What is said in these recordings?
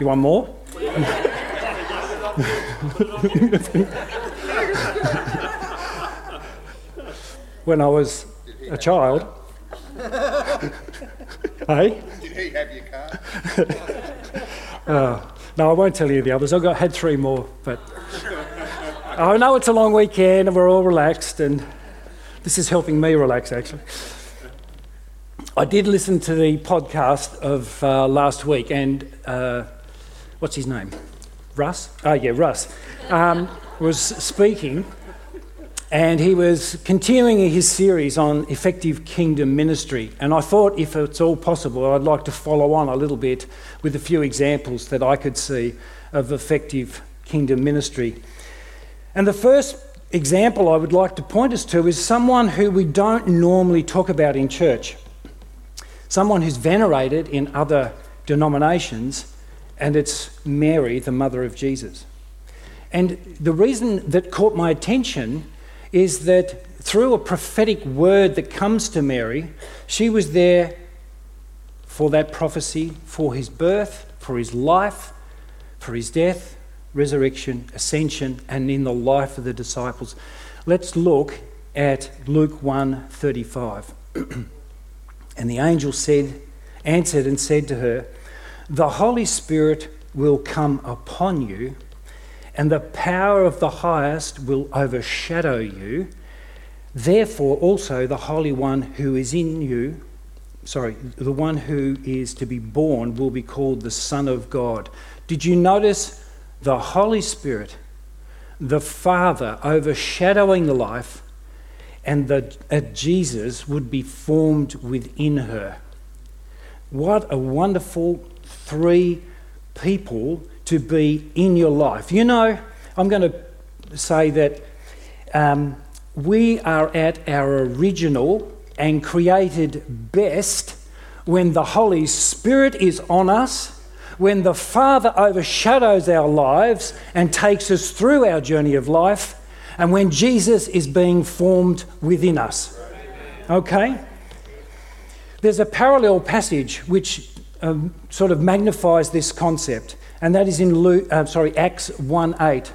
you want more? when I was a child, hey? Did he have your car? Uh, no, I won't tell you the others. I've got had three more, but I know it's a long weekend and we're all relaxed, and this is helping me relax actually. I did listen to the podcast of uh, last week, and uh, what's his name? Russ? Oh, yeah, Russ um, was speaking, and he was continuing his series on effective kingdom ministry. And I thought, if it's all possible, I'd like to follow on a little bit with a few examples that I could see of effective kingdom ministry. And the first example I would like to point us to is someone who we don't normally talk about in church, someone who's venerated in other denominations, and it's Mary, the mother of Jesus. And the reason that caught my attention is that through a prophetic word that comes to Mary, she was there for that prophecy, for his birth, for his life, for his death, resurrection, ascension, and in the life of the disciples. Let's look at Luke 1:35. and the angel said, answered and said to her, The Holy Spirit will come upon you and the power of the highest will overshadow you. Therefore, also the Holy One who is in you, sorry, the one who is to be born will be called the Son of God. Did you notice the Holy Spirit, the Father overshadowing the life, and that uh, Jesus would be formed within her? What a wonderful three people to be in your life. You know, I'm going to say that um, we are at our original and created best when the Holy Spirit is on us, when the Father overshadows our lives and takes us through our journey of life, and when Jesus is being formed within us. Okay? There's a parallel passage which um, sort of magnifies this concept and that is in Luke, uh, sorry, Acts 1 8.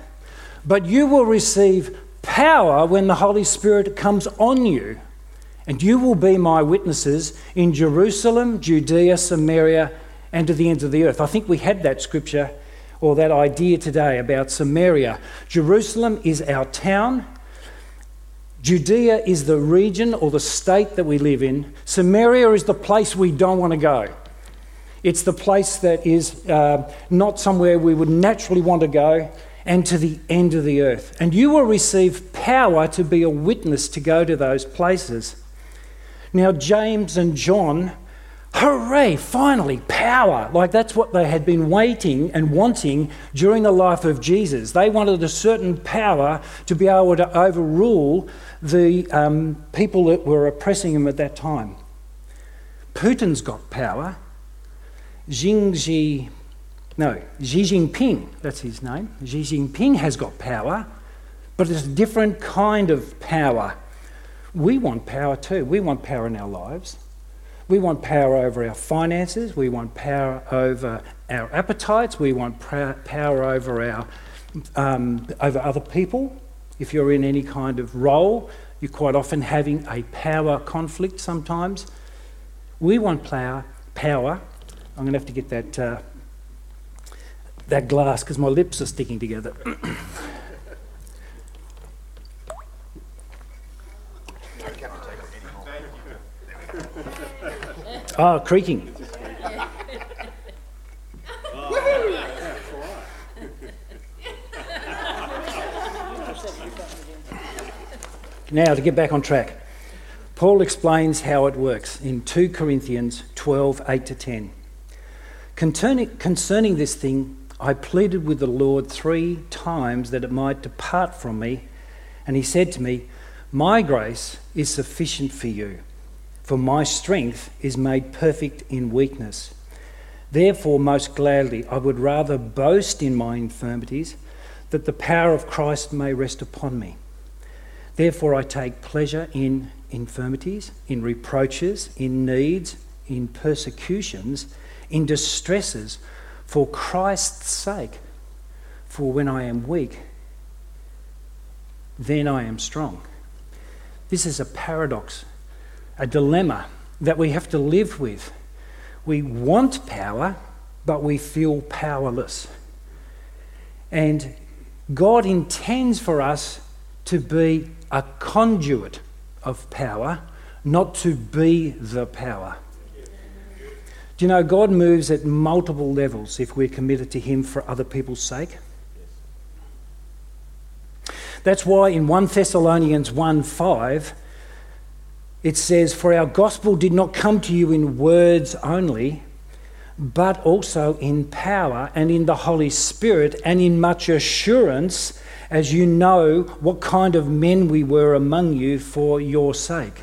But you will receive power when the Holy Spirit comes on you, and you will be my witnesses in Jerusalem, Judea, Samaria, and to the ends of the earth. I think we had that scripture or that idea today about Samaria. Jerusalem is our town. Judea is the region or the state that we live in. Samaria is the place we don't want to go. It's the place that is uh, not somewhere we would naturally want to go, and to the end of the earth. And you will receive power to be a witness to go to those places. Now, James and John, hooray, finally, power. Like that's what they had been waiting and wanting during the life of Jesus. They wanted a certain power to be able to overrule the um, people that were oppressing them at that time. Putin's got power. Xi no, Xi Jinping, that's his name. Xi Jinping has got power, but it's a different kind of power. We want power too. We want power in our lives. We want power over our finances. We want power over our appetites. We want power over our um, over other people. If you're in any kind of role, you're quite often having a power conflict. Sometimes we want power, power I'm going to have to get that, uh, that glass because my lips are sticking together. Ah, oh, creaking. now, to get back on track, Paul explains how it works in 2 Corinthians 12 8 to 10. Concerning, concerning this thing, I pleaded with the Lord three times that it might depart from me. And he said to me, My grace is sufficient for you, for my strength is made perfect in weakness. Therefore, most gladly, I would rather boast in my infirmities, that the power of Christ may rest upon me. Therefore, I take pleasure in infirmities, in reproaches, in needs, in persecutions in distresses, for Christ's sake. For when I am weak, then I am strong. This is a paradox, a dilemma that we have to live with. We want power, but we feel powerless. And God intends for us to be a conduit of power, not to be the power. Do you know God moves at multiple levels if we're committed to Him for other people's sake? That's why in 1 Thessalonians 1 5, it says, For our gospel did not come to you in words only, but also in power and in the Holy Spirit and in much assurance, as you know what kind of men we were among you for your sake.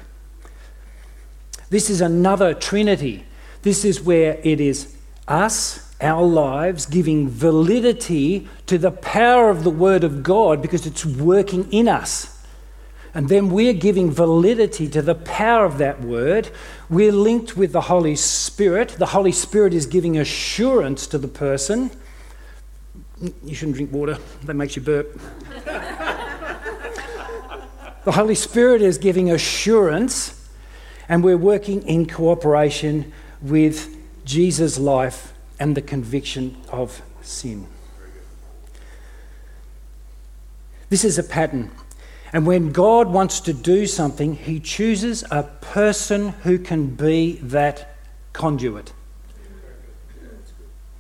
This is another Trinity this is where it is us, our lives, giving validity to the power of the Word of God because it's working in us. And then we're giving validity to the power of that word. We're linked with the Holy Spirit. The Holy Spirit is giving assurance to the person. You shouldn't drink water, that makes you burp. the Holy Spirit is giving assurance, and we're working in cooperation with Jesus' life and the conviction of sin. This is a pattern. And when God wants to do something, He chooses a person who can be that conduit.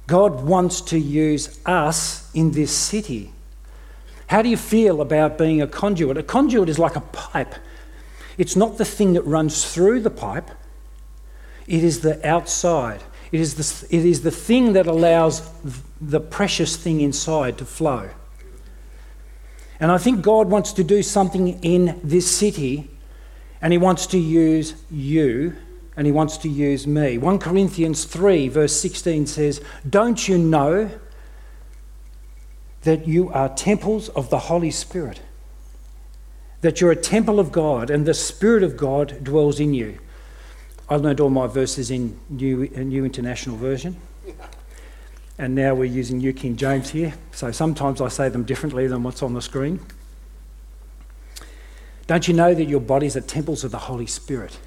God wants to use us in this city. How do you feel about being a conduit? A conduit is like a pipe. It's not the thing that runs through the pipe, it is the outside. It is the, it is the thing that allows the precious thing inside to flow. And I think God wants to do something in this city, and He wants to use you, and He wants to use me. 1 Corinthians 3, verse 16 says, Don't you know that you are temples of the Holy Spirit? That you're a temple of God, and the Spirit of God dwells in you. I learned all my verses in New, New International Version. And now we're using New King James here. So sometimes I say them differently than what's on the screen. Don't you know that your bodies are temples of the Holy Spirit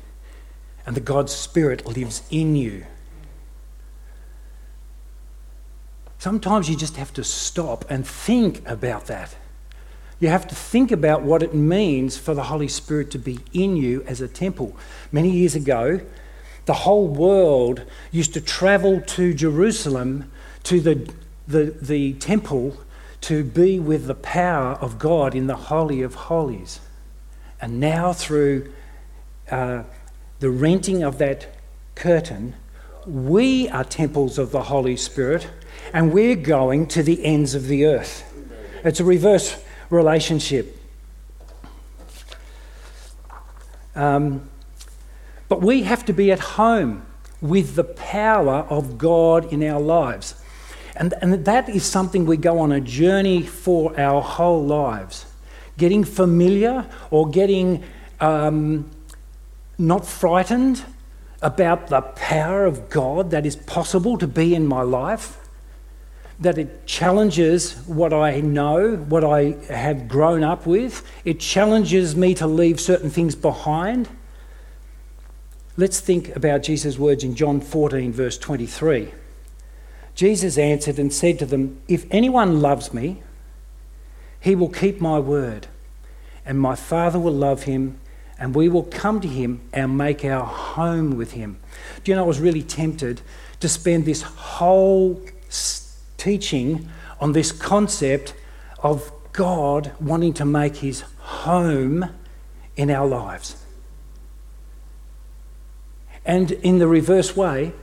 and the God's Spirit lives in you? Sometimes you just have to stop and think about that. You have to think about what it means for the Holy Spirit to be in you as a temple. Many years ago, the whole world used to travel to Jerusalem, to the, the, the temple, to be with the power of God in the Holy of Holies. And now, through uh, the renting of that curtain, we are temples of the Holy Spirit and we're going to the ends of the earth. It's a reverse relationship. Um, but we have to be at home with the power of God in our lives. And, and that is something we go on a journey for our whole lives. Getting familiar or getting um, not frightened about the power of God that is possible to be in my life that it challenges what I know, what I have grown up with. It challenges me to leave certain things behind. Let's think about Jesus' words in John 14, verse 23. Jesus answered and said to them, If anyone loves me, he will keep my word, and my Father will love him, and we will come to him and make our home with him. Do you know, I was really tempted to spend this whole teaching on this concept of God wanting to make his home in our lives. And in the reverse way,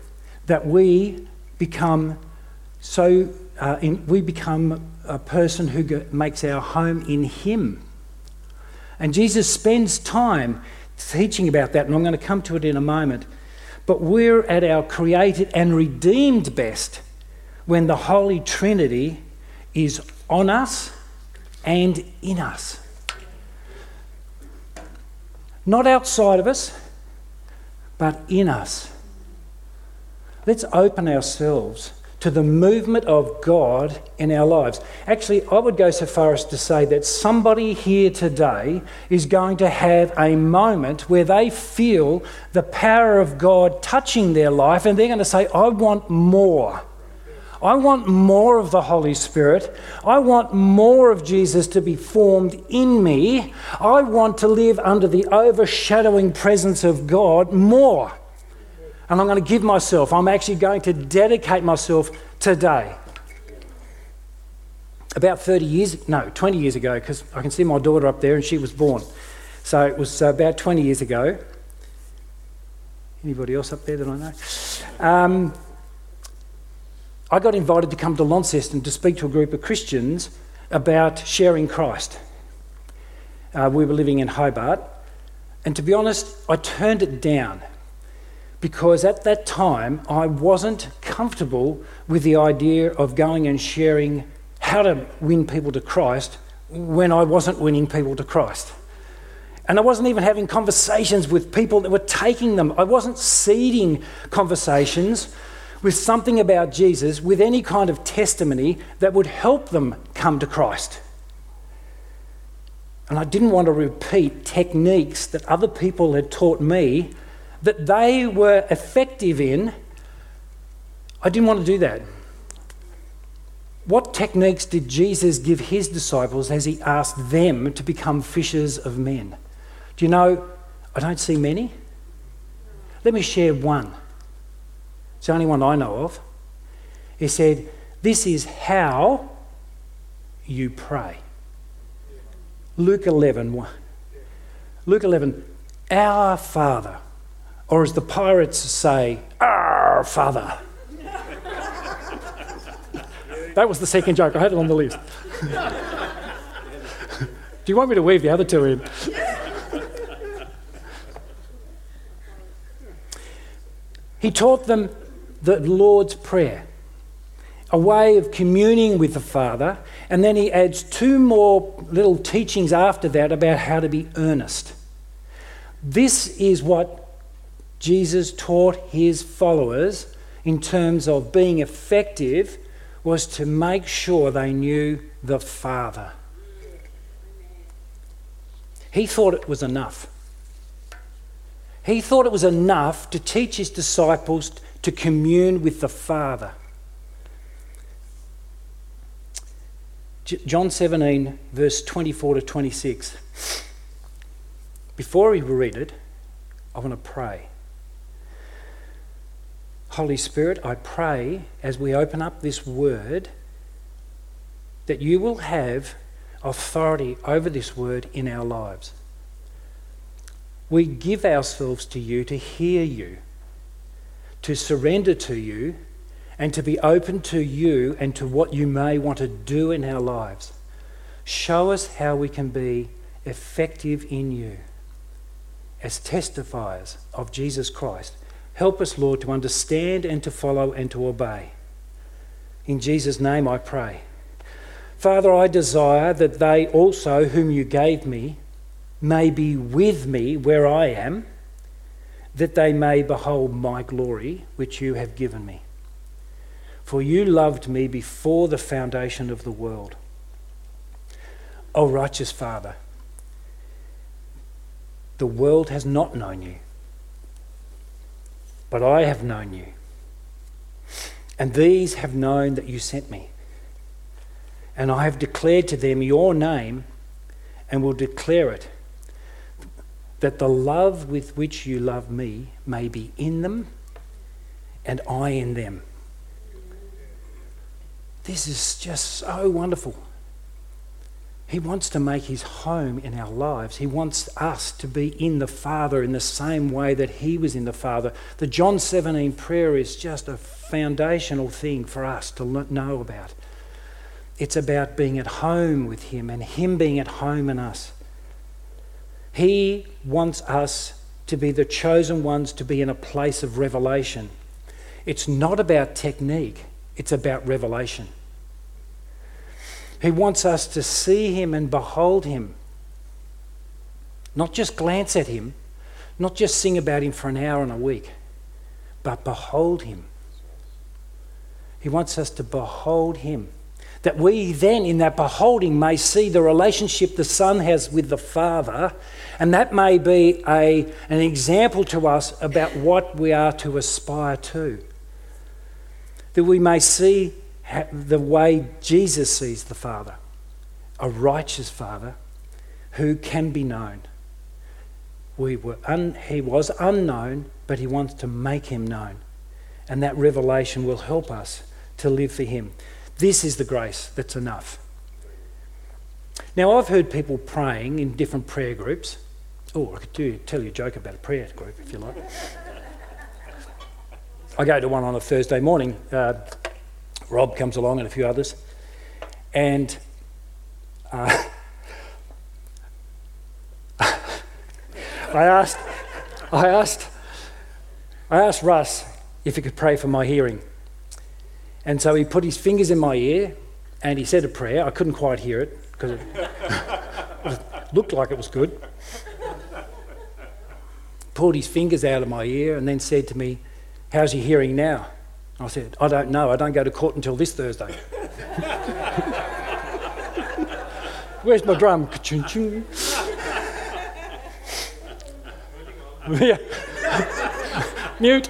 that we become so, uh, in, we become a person who go, makes our home in him. And Jesus spends time teaching about that, and I'm going to come to it in a moment. But we're at our created and redeemed best when the Holy Trinity is on us and in us. Not outside of us, but in us. Let's open ourselves to the movement of God in our lives. Actually, I would go so far as to say that somebody here today is going to have a moment where they feel the power of God touching their life and they're going to say, I want more. I want more of the Holy Spirit. I want more of Jesus to be formed in me. I want to live under the overshadowing presence of God more and I'm going to give myself. I'm actually going to dedicate myself today. About 30 years, no, 20 years ago, because I can see my daughter up there and she was born. So it was about 20 years ago. Anybody else up there that I know? Um, I got invited to come to Launceston to speak to a group of Christians about sharing Christ. Uh, we were living in Hobart, and to be honest, I turned it down because at that time I wasn't comfortable with the idea of going and sharing how to win people to Christ when I wasn't winning people to Christ. And I wasn't even having conversations with people that were taking them. I wasn't seeding conversations with something about Jesus with any kind of testimony that would help them come to Christ. And I didn't want to repeat techniques that other people had taught me that they were effective in, I didn't want to do that. What techniques did Jesus give his disciples as he asked them to become fishers of men? Do you know, I don't see many. Let me share one. It's the only one I know of. He said, This is how you pray. Luke 11. Luke 11, Our Father or as the pirates say, Our Father. that was the second joke. I had it on the list. Do you want me to weave the other two in? he taught them the Lord's Prayer, a way of communing with the Father, and then he adds two more little teachings after that about how to be earnest. This is what Jesus taught his followers in terms of being effective was to make sure they knew the Father. He thought it was enough. He thought it was enough to teach his disciples to commune with the Father. John 17, verse 24 to 26. Before we read it, I want to pray. Holy Spirit, I pray as we open up this word that you will have authority over this word in our lives. We give ourselves to you to hear you, to surrender to you, and to be open to you and to what you may want to do in our lives. Show us how we can be effective in you as testifiers of Jesus Christ Help us, Lord, to understand and to follow and to obey. In Jesus' name I pray. Father, I desire that they also, whom you gave me, may be with me where I am, that they may behold my glory, which you have given me. For you loved me before the foundation of the world. O righteous Father, the world has not known you but I have known you. And these have known that you sent me. And I have declared to them your name and will declare it, that the love with which you love me may be in them and I in them. This is just so wonderful. He wants to make his home in our lives. He wants us to be in the Father in the same way that he was in the Father. The John 17 prayer is just a foundational thing for us to know about. It's about being at home with him and him being at home in us. He wants us to be the chosen ones to be in a place of revelation. It's not about technique, it's about revelation. He wants us to see him and behold him. Not just glance at him, not just sing about him for an hour and a week, but behold him. He wants us to behold Him. That we then, in that beholding, may see the relationship the Son has with the Father, and that may be a, an example to us about what we are to aspire to. That we may see the way Jesus sees the Father a righteous Father who can be known. We were un, he was unknown, but He wants to make Him known. And that revelation will help us to live for Him. This is the grace that's enough. Now, I've heard people praying in different prayer groups. Oh, I could do, tell you a joke about a prayer group if you like. I go to one on a Thursday morning. Uh, Rob comes along and a few others. And uh, I asked, I asked, I asked Russ if he could pray for my hearing. And so he put his fingers in my ear and he said a prayer. I couldn't quite hear it because it, it looked like it was good. Pulled his fingers out of my ear and then said to me, How's your hearing now? I said, I don't know. I don't go to court until this Thursday. Where's my drum? yeah. Mute.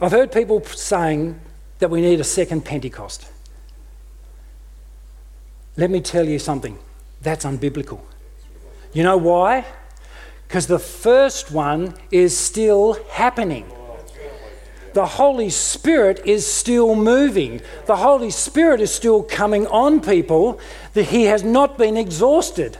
I've heard people saying that we need a second Pentecost. Let me tell you something that's unbiblical. You know why? Because the first one is still happening. The Holy Spirit is still moving. The Holy Spirit is still coming on people that He has not been exhausted.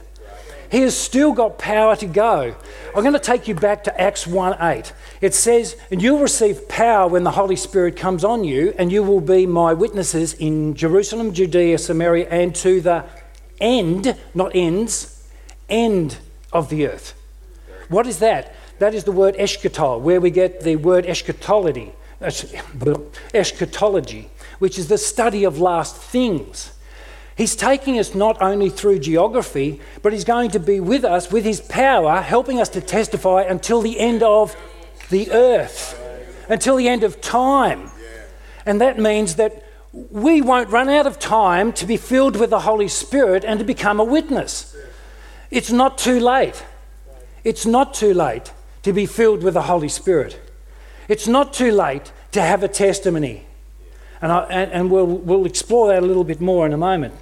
He has still got power to go. I'm going to take you back to Acts 1 8. It says, And you'll receive power when the Holy Spirit comes on you, and you will be my witnesses in Jerusalem, Judea, Samaria, and to the end, not ends, end of the earth. What is that? That is the word eschatol, where we get the word eschatology, eschatology, which is the study of last things. He's taking us not only through geography, but he's going to be with us with his power, helping us to testify until the end of the earth, until the end of time. And that means that we won't run out of time to be filled with the Holy Spirit and to become a witness. It's not too late. It's not too late to be filled with the Holy Spirit. It's not too late to have a testimony. And, I, and, and we'll, we'll explore that a little bit more in a moment.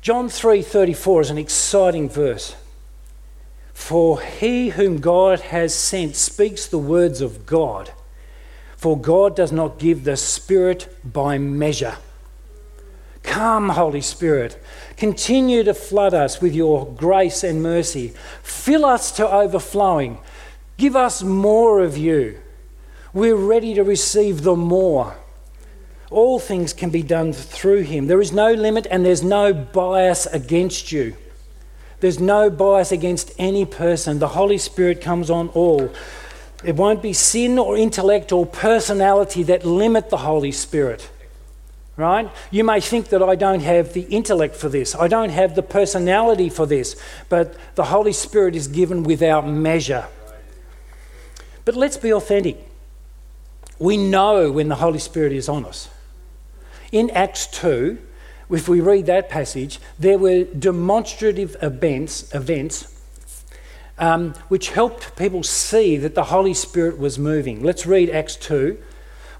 John 3:34 is an exciting verse. For he whom God has sent speaks the words of God. For God does not give the Spirit by measure. Come, Holy Spirit, continue to flood us with your grace and mercy. Fill us to overflowing. Give us more of you. We're ready to receive the more. All things can be done through him. There is no limit and there's no bias against you. There's no bias against any person. The Holy Spirit comes on all. It won't be sin or intellect or personality that limit the Holy Spirit right? You may think that I don't have the intellect for this, I don't have the personality for this, but the Holy Spirit is given without measure. But let's be authentic. We know when the Holy Spirit is on us. In Acts 2, if we read that passage, there were demonstrative events, events um, which helped people see that the Holy Spirit was moving. Let's read Acts 2,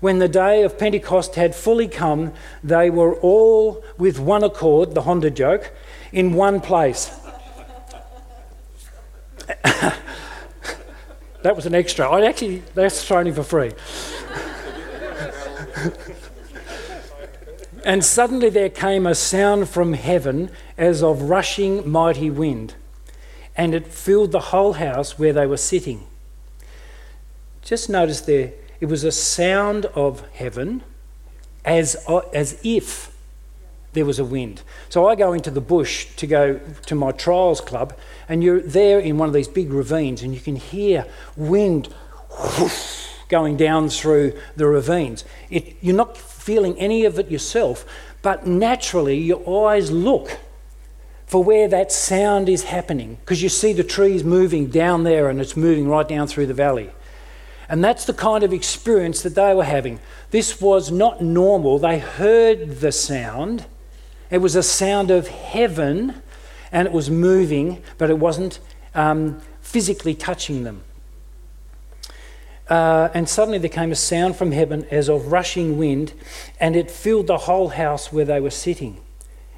when the day of Pentecost had fully come, they were all with one accord, the Honda joke, in one place. that was an extra. I actually, that's training for free. and suddenly there came a sound from heaven as of rushing mighty wind, and it filled the whole house where they were sitting. Just notice there, it was a sound of heaven as, uh, as if there was a wind. So I go into the bush to go to my trials club, and you're there in one of these big ravines, and you can hear wind whoosh, going down through the ravines. It, you're not feeling any of it yourself, but naturally your eyes look for where that sound is happening because you see the trees moving down there and it's moving right down through the valley. And that's the kind of experience that they were having. This was not normal. They heard the sound. It was a sound of heaven and it was moving, but it wasn't um, physically touching them. Uh, and suddenly there came a sound from heaven as of rushing wind, and it filled the whole house where they were sitting.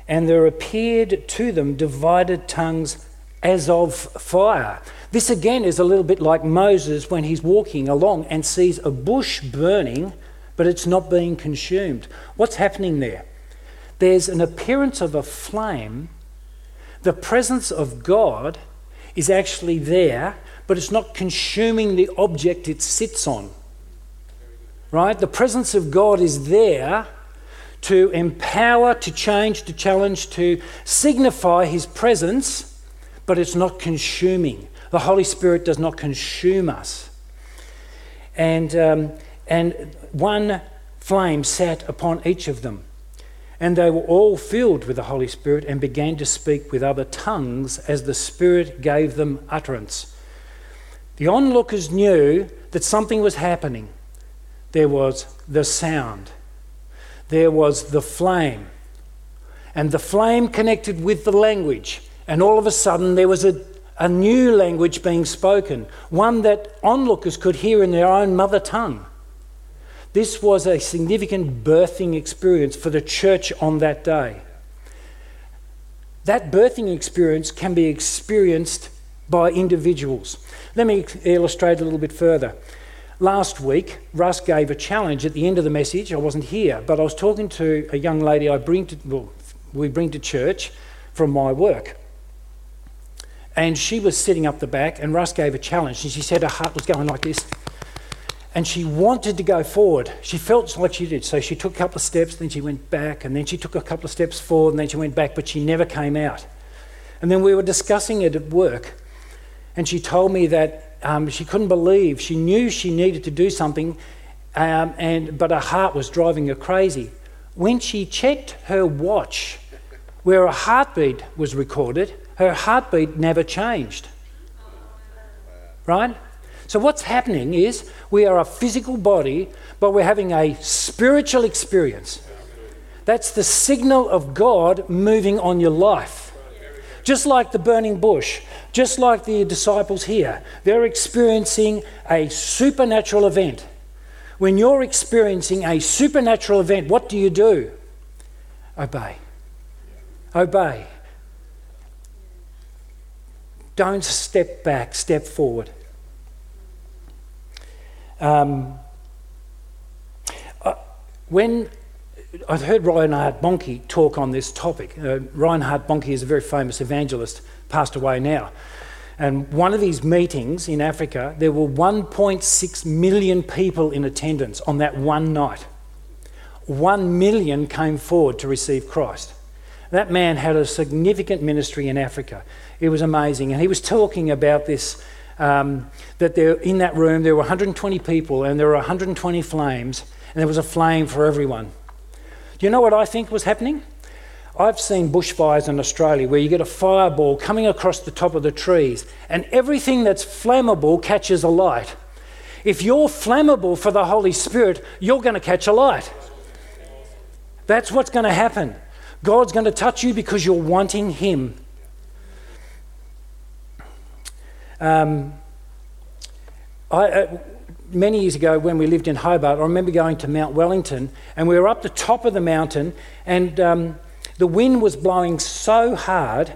And there appeared to them divided tongues as of fire. This again is a little bit like Moses when he's walking along and sees a bush burning, but it's not being consumed. What's happening there? There's an appearance of a flame. The presence of God is actually there, but it's not consuming the object it sits on. Right? The presence of God is there to empower, to change, to challenge, to signify His presence, but it's not consuming. The Holy Spirit does not consume us. And, um, and one flame sat upon each of them. And they were all filled with the Holy Spirit and began to speak with other tongues as the Spirit gave them utterance. The onlookers knew that something was happening. There was the sound, there was the flame, and the flame connected with the language. And all of a sudden, there was a, a new language being spoken, one that onlookers could hear in their own mother tongue. This was a significant birthing experience for the church on that day. That birthing experience can be experienced by individuals. Let me illustrate a little bit further. Last week, Russ gave a challenge at the end of the message. I wasn't here, but I was talking to a young lady I bring to, well, we bring to church from my work. And she was sitting up the back, and Russ gave a challenge, and she said her heart was going like this. And she wanted to go forward. She felt like she did. So she took a couple of steps, then she went back, and then she took a couple of steps forward, and then she went back, but she never came out. And then we were discussing it at work, and she told me that um, she couldn't believe. She knew she needed to do something, um, and, but her heart was driving her crazy. When she checked her watch, where her heartbeat was recorded, her heartbeat never changed. Right? So, what's happening is we are a physical body, but we're having a spiritual experience. That's the signal of God moving on your life. Just like the burning bush, just like the disciples here, they're experiencing a supernatural event. When you're experiencing a supernatural event, what do you do? Obey. Obey. Don't step back, step forward. Um, uh, when I've heard Reinhard Bonnke talk on this topic. Uh, Reinhard Bonnke is a very famous evangelist, passed away now. And one of his meetings in Africa, there were 1.6 million people in attendance on that one night. One million came forward to receive Christ. That man had a significant ministry in Africa. It was amazing. And he was talking about this um, that there, in that room there were 120 people and there were 120 flames, and there was a flame for everyone. Do you know what I think was happening? I've seen bushfires in Australia where you get a fireball coming across the top of the trees and everything that's flammable catches a light. If you're flammable for the Holy Spirit, you're going to catch a light. That's what's going to happen. God's going to touch you because you're wanting Him. Um, I, uh, many years ago when we lived in Hobart, I remember going to Mount Wellington and we were up the top of the mountain and um, the wind was blowing so hard.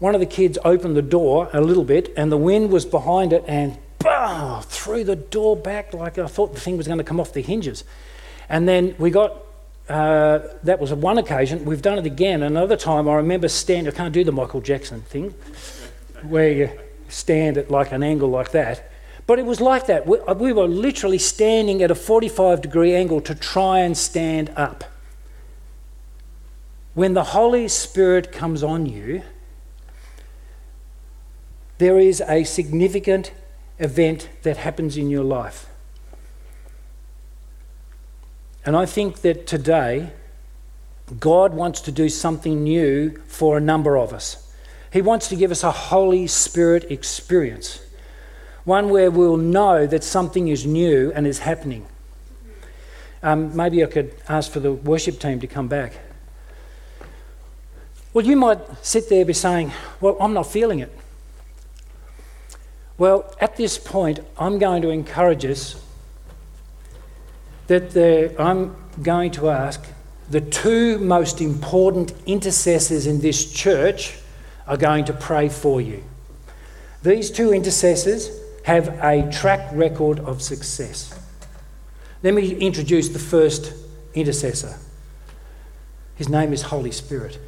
One of the kids opened the door a little bit and the wind was behind it and bah, threw the door back like I thought the thing was going to come off the hinges. And then we got, uh, that was one occasion, we've done it again. Another time I remember standing, I can't do the Michael Jackson thing, where you stand at like an angle like that. But it was like that. We, uh, we were literally standing at a 45 degree angle to try and stand up. When the Holy Spirit comes on you, there is a significant event that happens in your life. And I think that today, God wants to do something new for a number of us. He wants to give us a Holy Spirit experience one where we'll know that something is new and is happening. Um, maybe I could ask for the worship team to come back. Well, you might sit there be saying, Well, I'm not feeling it. Well, at this point, I'm going to encourage us that the, I'm going to ask the two most important intercessors in this church are going to pray for you. These two intercessors have a track record of success. Let me introduce the first intercessor. His name is Holy Spirit.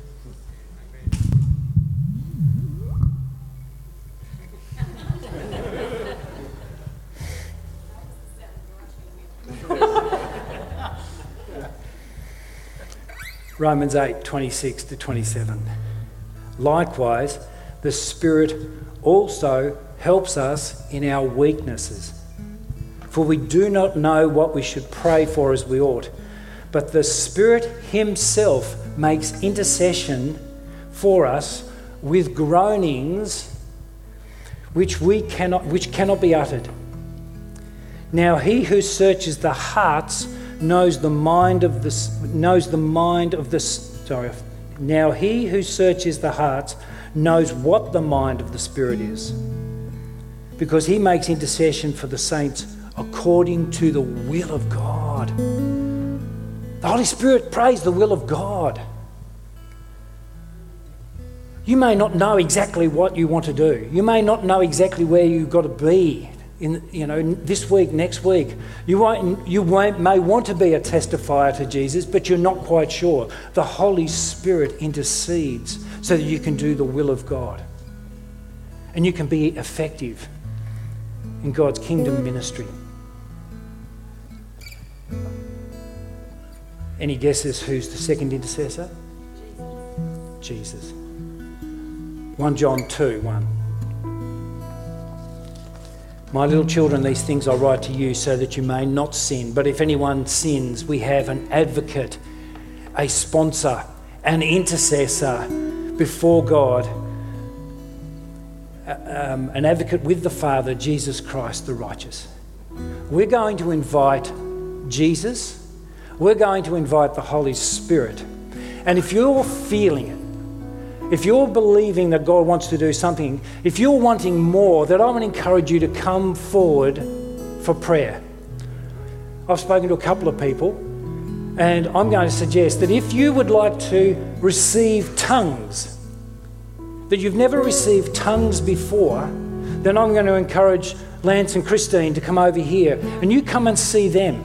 Romans 8 26 to 27. Likewise, the Spirit also helps us in our weaknesses. For we do not know what we should pray for as we ought, but the Spirit Himself makes intercession for us with groanings which, we cannot, which cannot be uttered. Now, He who searches the hearts knows the mind of the, knows the mind of the sorry now he who searches the hearts knows what the mind of the spirit is. Because he makes intercession for the saints according to the will of God. The holy spirit prays the will of God. You may not know exactly what you want to do. You may not know exactly where you've got to be in, you know, this week, next week. You, won't, you won't, may want to be a testifier to Jesus, but you're not quite sure. The Holy Spirit intercedes so that you can do the will of God. And you can be effective in God's kingdom ministry. Any guesses who's the second intercessor? Jesus. 1 John 2 1. My little children, these things I write to you so that you may not sin. But if anyone sins, we have an advocate, a sponsor, an intercessor before God, um, an advocate with the Father, Jesus Christ the righteous. We're going to invite Jesus, we're going to invite the Holy Spirit. And if you're feeling it, if you're believing that God wants to do something, if you're wanting more, then I to encourage you to come forward for prayer. I've spoken to a couple of people, and I'm going to suggest that if you would like to receive tongues, that you've never received tongues before, then I'm going to encourage Lance and Christine to come over here and you come and see them.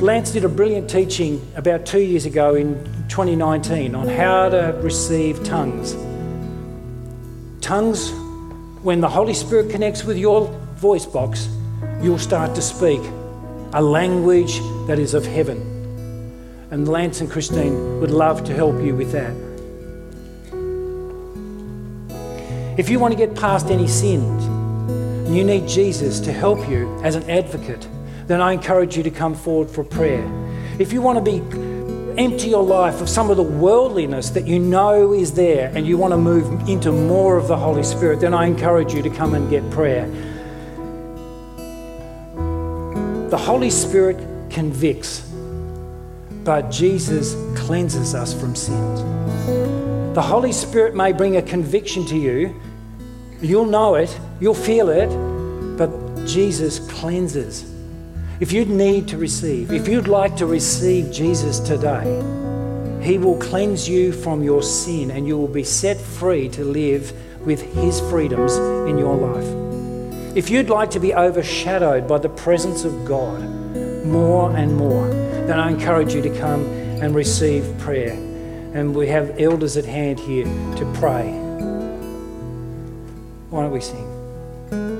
Lance did a brilliant teaching about two years ago in 2019 on how to receive tongues. Tongues, when the Holy Spirit connects with your voice box, you'll start to speak a language that is of heaven. And Lance and Christine would love to help you with that. If you want to get past any sins and you need Jesus to help you as an advocate, then I encourage you to come forward for prayer. If you want to be empty your life of some of the worldliness that you know is there and you want to move into more of the Holy Spirit, then I encourage you to come and get prayer. The Holy Spirit convicts, but Jesus cleanses us from sins. The Holy Spirit may bring a conviction to you. You'll know it, you'll feel it, but Jesus cleanses. If you'd need to receive, if you'd like to receive Jesus today, He will cleanse you from your sin and you will be set free to live with His freedoms in your life. If you'd like to be overshadowed by the presence of God more and more, then I encourage you to come and receive prayer. And we have elders at hand here to pray. Why don't we sing?